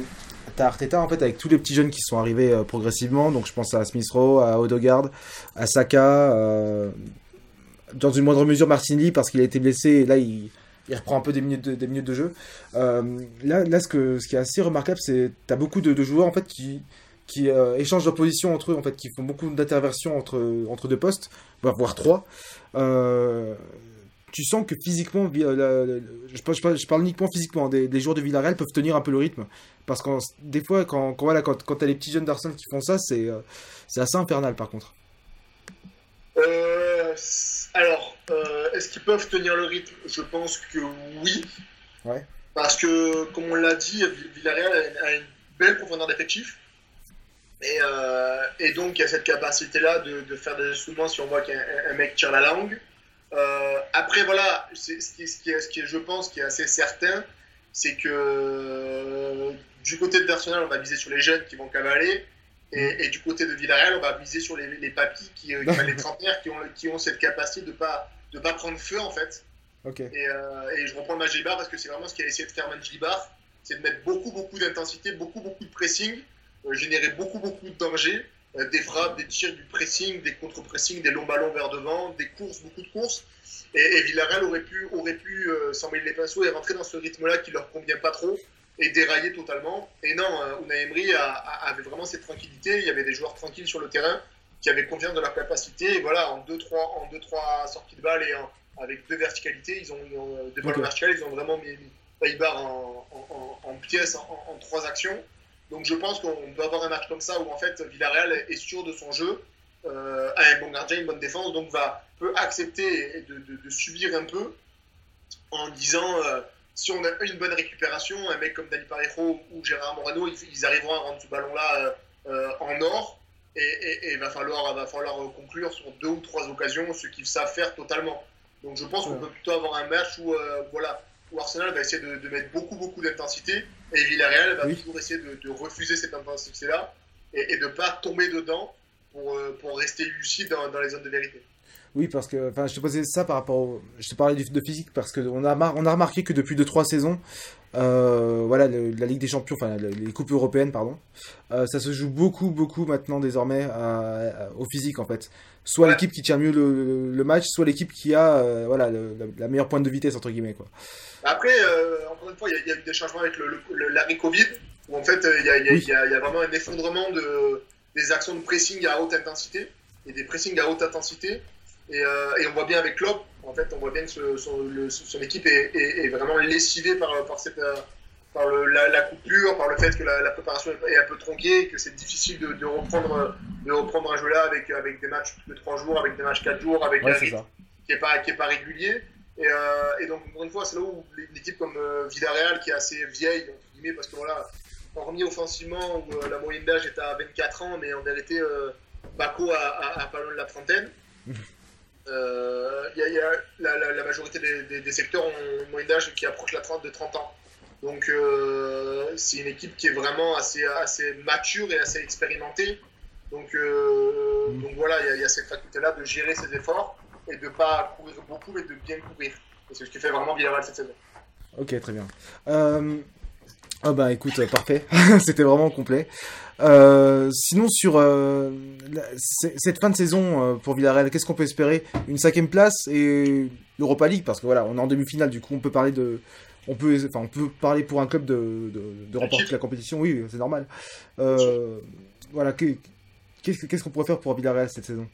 t'as Arteta en fait avec tous les petits jeunes qui sont arrivés euh, progressivement. Donc, je pense à Smith Rowe, à Odegaard, à Saka, euh, dans une moindre mesure Martinelli parce qu'il a été blessé. Et là, il, reprend un peu des minutes de, des minutes de jeu. Euh, là, ce que, ce qui est assez remarquable, c'est t'as beaucoup de, joueurs en fait qui qui échangent leur position entre eux, en fait, qui font beaucoup d'interversions entre, entre deux postes, voire trois. Tu sens que physiquement, euh, je, parle, uniquement physiquement, des, des joueurs de Villarreal peuvent tenir un peu le rythme. Parce que des fois, quand, quand, voilà, quand, quand t'as les petits jeunes d'Arsenal qui font ça, c'est euh, assez infernal par contre. Euh, alors, euh, est-ce qu'ils peuvent tenir le rythme? Je pense que oui. Ouais. Parce que, comme on l'a dit, Villarreal a une, a une belle profondeur d'effectif. Et, euh, et donc, il y a cette capacité-là de, de faire des ajustements si on voit qu'un un mec tire la langue. Euh, après, voilà, ce qui, est- ce, qui est, ce qui est, je pense, qui est assez certain, c'est que euh, du côté de Arsenal, on va miser sur les jeunes qui vont cavaler. Et, et du côté de Villarreal, on va miser sur les, les papis, qui, euh, les trentenaires qui ont, qui ont cette capacité de ne pas, de pas prendre feu, en fait. Ok. Et, euh, et je reprends le match d'Ibar parce que c'est vraiment ce qu'a essayé de faire Manjlibar, c'est de mettre beaucoup, beaucoup d'intensité, beaucoup, beaucoup de pressing, euh, générer beaucoup, beaucoup de danger, des frappes, des tirs, du pressing, des contre-pressing, des longs ballons vers devant, des courses, beaucoup de courses. Et, et Villarreal aurait pu, aurait pu euh, s'en mêler les pinceaux et rentrer dans ce rythme-là qui leur convient pas trop, et dérailler totalement. Et non, euh, Unai Emery avait vraiment cette tranquillité. Il y avait des joueurs tranquilles sur le terrain qui avaient confiance de leur capacité. Et voilà, en 2-3 en deux, trois sorties de balles et avec deux verticalités, ils ont, euh, deux balles verticales, ils ont vraiment mis, mis en, en, en, pièces en, trois actions. Donc je pense qu'on peut avoir un match comme ça où en fait Villarreal est sûr de son jeu, euh, a un bon gardien, une bonne défense, donc va peut accepter de, de, subir un peu en disant euh, si on a une bonne récupération, un mec comme Dani Parejo ou Gérard Morano, ils, arriveront à rendre ce ballon-là euh, en or et il va falloir, va falloir conclure sur deux ou trois occasions, ce qu'ils savent faire totalement. Donc je pense qu'on peut plutôt avoir un match où, voilà, où Arsenal va essayer de, mettre beaucoup, beaucoup d'intensité et Villarreal va toujours essayer de, refuser cette intensité-là et, de ne pas tomber dedans pour, euh, pour rester lucide dans, dans, les zones de vérité. Oui, parce que enfin, je te posais ça par rapport au... Je te parlais de physique parce qu'on a, on a remarqué que depuis 2-3 saisons, euh, voilà, la Ligue des Champions, enfin les Coupes européennes, pardon, euh, ça se joue beaucoup, beaucoup maintenant désormais au physique en fait. Soit l'équipe qui tient mieux le, match, soit l'équipe qui a voilà, la meilleure pointe de vitesse, entre guillemets. Quoi. Après, encore une fois, il y, a eu des changements avec l'arrêt Covid, où en fait, il y, a vraiment un effondrement de, des actions de pressing à haute intensité et des pressings à haute intensité. Euh, et, on voit bien avec Klopp, en fait, on voit bien que son, équipe est, vraiment lessivée par, par, cette, euh, la, coupure, par le fait que la, préparation est un peu tronquée, que c'est difficile de, reprendre, de reprendre un jeu là avec, avec des matchs de 3 jours, avec des matchs 4 jours, avec un rythme qui n'est pas, pas régulier. Euh, et, donc, encore une fois, c'est là où l'équipe comme Villarreal, qui est assez vieille, entre guillemets, parce que voilà, hormis offensivement, où la moyenne d'âge est à 24 ans, mais en vérité, Baco a, pas loin de la trentaine. Euh, y a, la, majorité des, secteurs ont une moyenne d'âge qui approche la 30 de 30 ans. Donc euh, c'est une équipe qui est vraiment assez, assez mature et assez expérimentée. Donc, euh, mm. donc voilà, il y, a cette faculté-là de gérer ses efforts et de ne pas courir beaucoup, mais de bien courir. C'est ce qui fait vraiment bien cette saison. Ok, très bien. Ah bah écoute, parfait, c'était vraiment complet. Euh, sinon sur euh, cette fin de saison euh, pour Villarreal, qu'est-ce qu'on peut espérer? Une cinquième place et l'Europa League? Parce que voilà, on est en demi-finale, du coup on peut parler de, on peut, enfin on peut parler pour un club de, de, remporter la compétition, oui c'est normal. voilà, qu'est-ce qu'on pourrait faire pour Villarreal cette saison?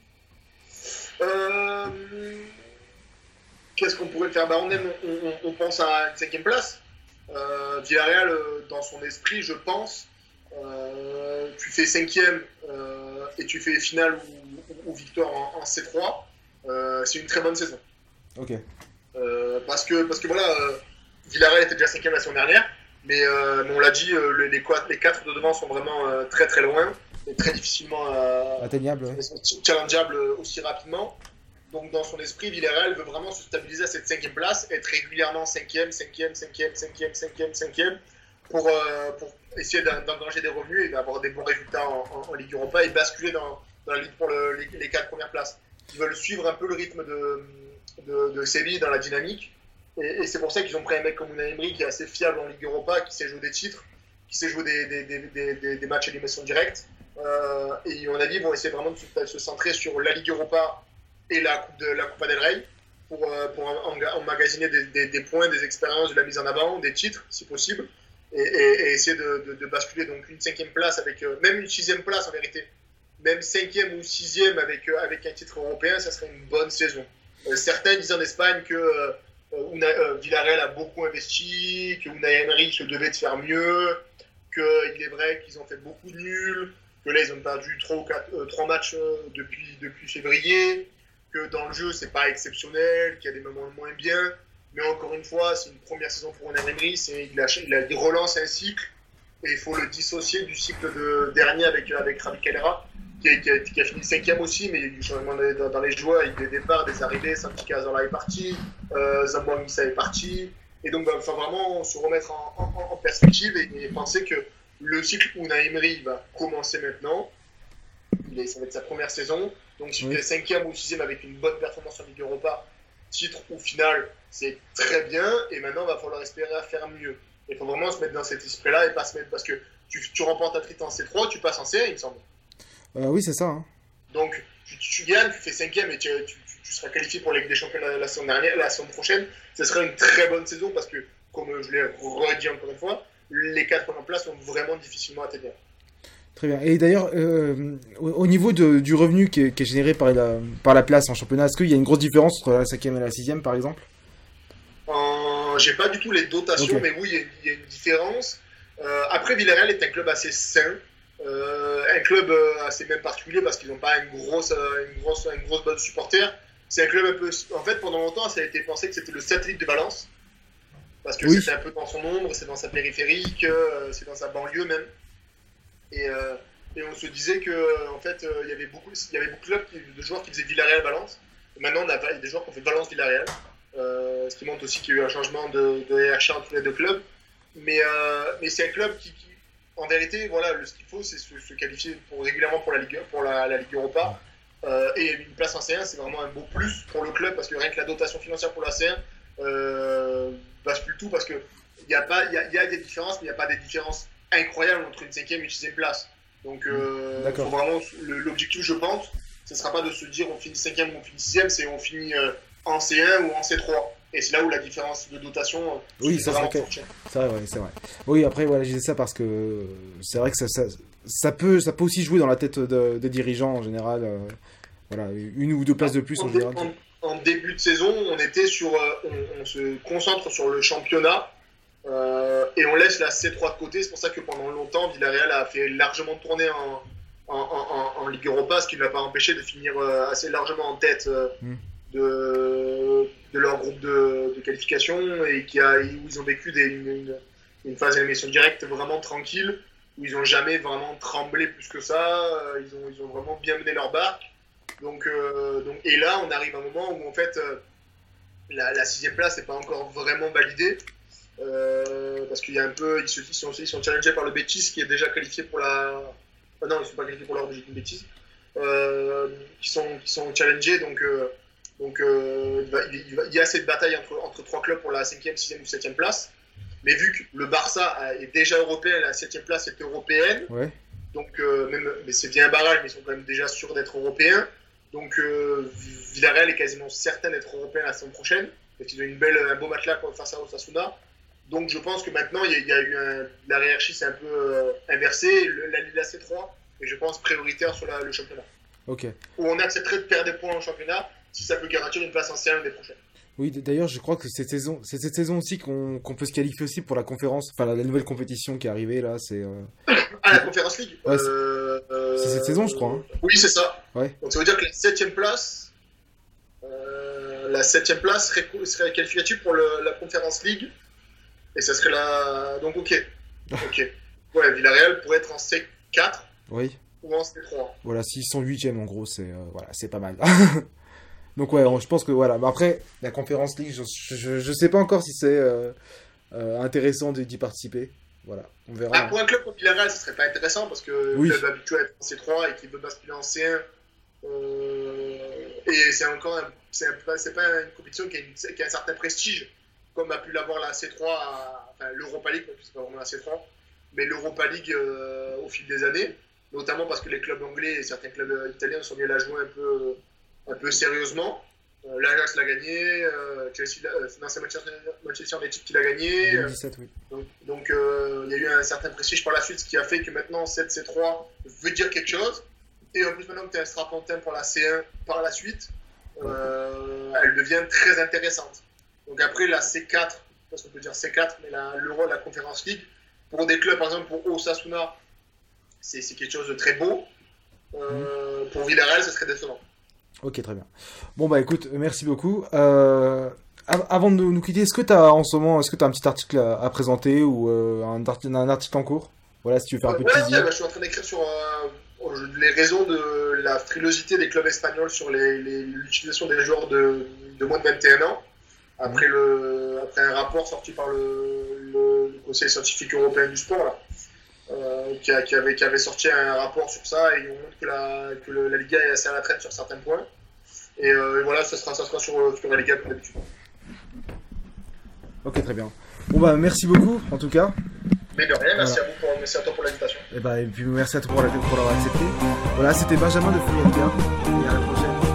Qu'est-ce qu'on pourrait faire? Bah, on, on, pense à une cinquième place. Villarreal, dans son esprit, je pense, tu fais cinquième euh, et tu fais finale ou, victoire en, C3, euh, c'est une très bonne saison. Ok. parce, que, parce que voilà, Villarreal était déjà cinquième la saison dernière, mais, on l'a dit, les, les, quatre de devant sont vraiment très très loin et très difficilement atteignables, challengeables aussi rapidement. Donc dans son esprit, Villarreal veut vraiment se stabiliser à cette cinquième place, être régulièrement cinquième, cinquième, cinquième, cinquième, cinquième, cinquième, pour, pour essayer d'engranger des revenus et d'avoir des bons résultats en, Ligue Europa et basculer dans, la Ligue pour les, quatre premières places. Ils veulent suivre un peu le rythme de, de, Séville dans la dynamique. Et, c'est pour ça qu'ils ont pris un mec comme Unai Emery qui est assez fiable en Ligue Europa, qui sait jouer des titres, qui sait jouer des, des, des, des matchs à élimination directe. Euh, et à mon avis, ils vont essayer vraiment de se, centrer sur la Ligue Europa et la Coupe, de, la coupe del Rey pour, euh, pour emmagasiner des, points, des expériences, de la mise en avant, des titres, si possible et, essayer de, basculer donc une cinquième place avec euh, même une sixième place en vérité, même cinquième ou sixième avec, euh, avec un titre européen, ça serait une bonne saison. Euh, certains disent en Espagne que Villarreal a beaucoup investi, que Unai Emery se devait de faire mieux, qu'il est vrai qu'ils ont fait beaucoup de nuls, que là ils ont perdu trois matchs depuis, depuis février, que dans le jeu c'est pas exceptionnel, qu'il y a des moments moins bien. Mais encore une fois, c'est une première saison pour Unai Emery, il, a, il, relance un cycle et il faut le dissocier du cycle de dernier avec, avec Ravi Calera, qui, a, fini cinquième aussi, mais il y a eu du changement dans, les joueurs, il y a des départs, des arrivées, Santi Cazorla est parti, euh, Missa est parti, et donc il bah, faut vraiment se remettre en, perspective et, penser que le cycle Unai Emery va commencer maintenant, il est, ça va être sa première saison, donc si tu es cinquième ou sixième avec une bonne performance en Ligue Europa, titre ou finale, c'est très bien, et maintenant, il va falloir espérer à faire mieux. Il faut vraiment se mettre dans cet esprit-là et pas se mettre. Parce que tu, tu remportes un titre en C3, tu passes en C1, il me semble. Euh, oui, c'est ça. Hein. Donc, tu, gagnes, tu fais cinquième et tu, tu, seras qualifié pour la Ligue des Champions la, saison dernière, la saison prochaine. Ce serait une très bonne saison parce que, comme je l'ai redit encore une fois, les quatre premières places sont vraiment difficilement atteignables. Très bien. Et d'ailleurs, euh, au, au niveau de, du revenu qui est, qui est généré par la, par la place en championnat, est-ce qu'il y a une grosse différence entre la cinquième et la sixième, par exemple? En- J'ai pas du tout les dotations, mais oui, il y a- il y, a une différence. Euh, après, Villarreal est un club assez sain, euh, un club euh, assez même particulier parce qu'ils n'ont pas une grosse, euh, une grosse, une grosse base de supporters. C'est un club un peu. En fait, pendant longtemps, ça a été pensé que c'était le satellite de Valence. Parce que Oui. c'était un peu dans son ombre, c'est dans sa périphérique, euh, c'est dans sa banlieue même. Et, euh, et on se disait que en fait, euh, il y avait beaucoup, il y avait beaucoup de clubs, de joueurs qui faisaient Villarreal-Valence. Maintenant, on a il y a des joueurs qui ont fait Valence-Villarreal. Euh, ce qui montre aussi qu'il y a eu un changement de, de hiérarchie entre les deux clubs. Mais, c'est un club qui, en vérité, voilà, ce qu'il faut, c'est se, qualifier régulièrement pour la Ligue, pour la, Ligue Europa. Et une place en C1, c'est vraiment un beau plus pour le club parce que rien que la dotation financière pour la C1 euh, bascule tout parce que il y a pas, il y y a des différences, mais il n'y a pas des différences incroyables entre une cinquième et une sixième place. Donc, euh, faut vraiment l'objectif, je pense, ce ne sera pas de se dire on finit cinquième ou on finit sixième, c'est on finit euh, en C1 ou en C3. Et c'est là où la différence de dotation. euh, Oui, ça, c'est vrai, ouais, c'est vrai. Oui, après, voilà, je disais ça parce que c'est vrai que ça, ça, ça, peut, ça peut aussi jouer dans la tête de- des dirigeants en général. euh, voilà, une ou deux places de plus en En, général. en- en début de saison, on était sur, euh, on, on se concentre sur le championnat euh, et on laisse la C3 de côté. C'est pour ça que pendant longtemps, Villarreal a fait largement tourner en, en, en- en Ligue Europa, ce qui ne l'a pas empêché de finir euh, assez largement en tête euh, Mm. de, de leur groupe de, de qualification et qui a, où ils ont vécu des, une, une- une phase d'élimination directe vraiment tranquille, où ils n'ont jamais vraiment tremblé plus que ça. Ils ont, ils ont vraiment bien mené leur barque. Donc, euh, donc, et là, on arrive à un moment où en fait la, la sixième place n'est pas encore vraiment validée. Euh, parce qu'il y a un peu, ils, se, ils, sont, ils sont challengés par le Betis qui est déjà qualifié pour la. ah non, ils ne sont pas qualifiés pour j'ai dit une bêtise. Euh, qui, sont, qui sont challengés, donc, euh, donc euh, il, va- il- il va- il y a cette bataille entre, entre trois clubs pour la cinquième, sixième ou septième place. Mais vu que le Barça est déjà européen, la septième place est européenne, Ouais. donc, euh, même, mais c'est bien un barrage, mais ils sont quand même déjà sûrs d'être européens. Donc, euh, Villarreal est quasiment certain d'être européen la saison prochaine. Parce qu'ils ont une belle, un beau matelas face à Osasuna. Donc, je pense que maintenant, il y a, il y a eu un, la hiérarchie s'est un peu euh, inversée. Le- la Liga C3 est, je pense, prioritaire sur la- le championnat. Ok. Où on accepterait de perdre des points en championnat si ça peut garantir une place en C1 l'année prochaine. Oui, d'ailleurs, je crois que cette saison, c'est cette saison aussi qu'on peut se qualifier aussi pour la conférence, enfin la, la nouvelle compétition qui est arrivée là. C'est euh, Ah, la Conférence League Ouais, c'est- Euh, euh, c'est cette saison, je crois, hein. Oui, c'est ça. Ouais. Donc ça veut dire que la septième place, euh, la septième place serait, serait qualificative pour le- la Conférence League. Et ça serait la... Donc ok. Ok. Ouais, Villarreal pourrait être en C4 oui. ou en C3. Voilà, s'ils sont huitièmes en gros, c'est euh, voilà, c'est pas mal. Donc ouais, je pense que voilà. Mais après, la conférence League, je, je, je sais pas encore si c'est euh, euh, intéressant d'y participer. Voilà, on verra. Ah, pour un club comme Villarreal, ce serait pas intéressant parce que Oui. le club habitué à être en C3 et qui veut basculer en C1. euh, et c'est encore un- c'est un- pas une compétition qui a, une- qui a un certain prestige comme a pu l'avoir la C3, à- enfin l'Europa League, c'est pas vraiment la C3, mais l'Europa League euh, au fil des années, notamment parce que les clubs anglais et certains clubs euh, italiens sont mis à la jouer un peu, un peu sérieusement. Euh, L'Ajax l'a gagné, euh, Chelsea, euh, non, c'est Manchester, Manchester United qui l'a gagné. euh, 2017, oui. donc, il y a eu un certain prestige par la suite, ce qui a fait que maintenant cette C3 veut dire quelque chose. Et en plus, maintenant que tu as un strapontin pour la C1 par la suite, elle devient très intéressante. Donc après, la C4, parce qu'on peut dire C4, mais la- l'Euro, la Conference League, pour des clubs, par exemple pour Osasuna, c'est c'est quelque chose de très beau. Euh, Pour Villarreal, ce serait décevant. Ok, très bien. Bon bah écoute, merci beaucoup. Euh, av- avant de nous quitter, est-ce que tu as en ce moment, est-ce que tu as un petit article à, à présenter ou euh, un, article, un article en cours? Voilà, si tu veux faire un peu de Ouais, teasing. ouais, bah, je suis en train d'écrire sur les raisons de la frilosité des clubs espagnols sur les- les- l'utilisation des joueurs de, de moins de 21 ans. Après, le, après un rapport sorti par le, le Conseil scientifique européen du sport, là, euh, qui, a- qui avait, qui avait sorti un rapport sur ça et on montre que la, que la Liga est assez à la traite sur certains points. Et, euh, et voilà, ça sera, ça sera sur, sur la Liga comme d'habitude. Ok, très bien. Bon bah merci beaucoup en tout cas. Mais de rien, merci à vous, pour, merci à toi pour l'invitation. Et bah et puis merci à toi pour la- pour l'avoir accepté. Voilà, c'était Benjamin de Full. Et à la prochaine.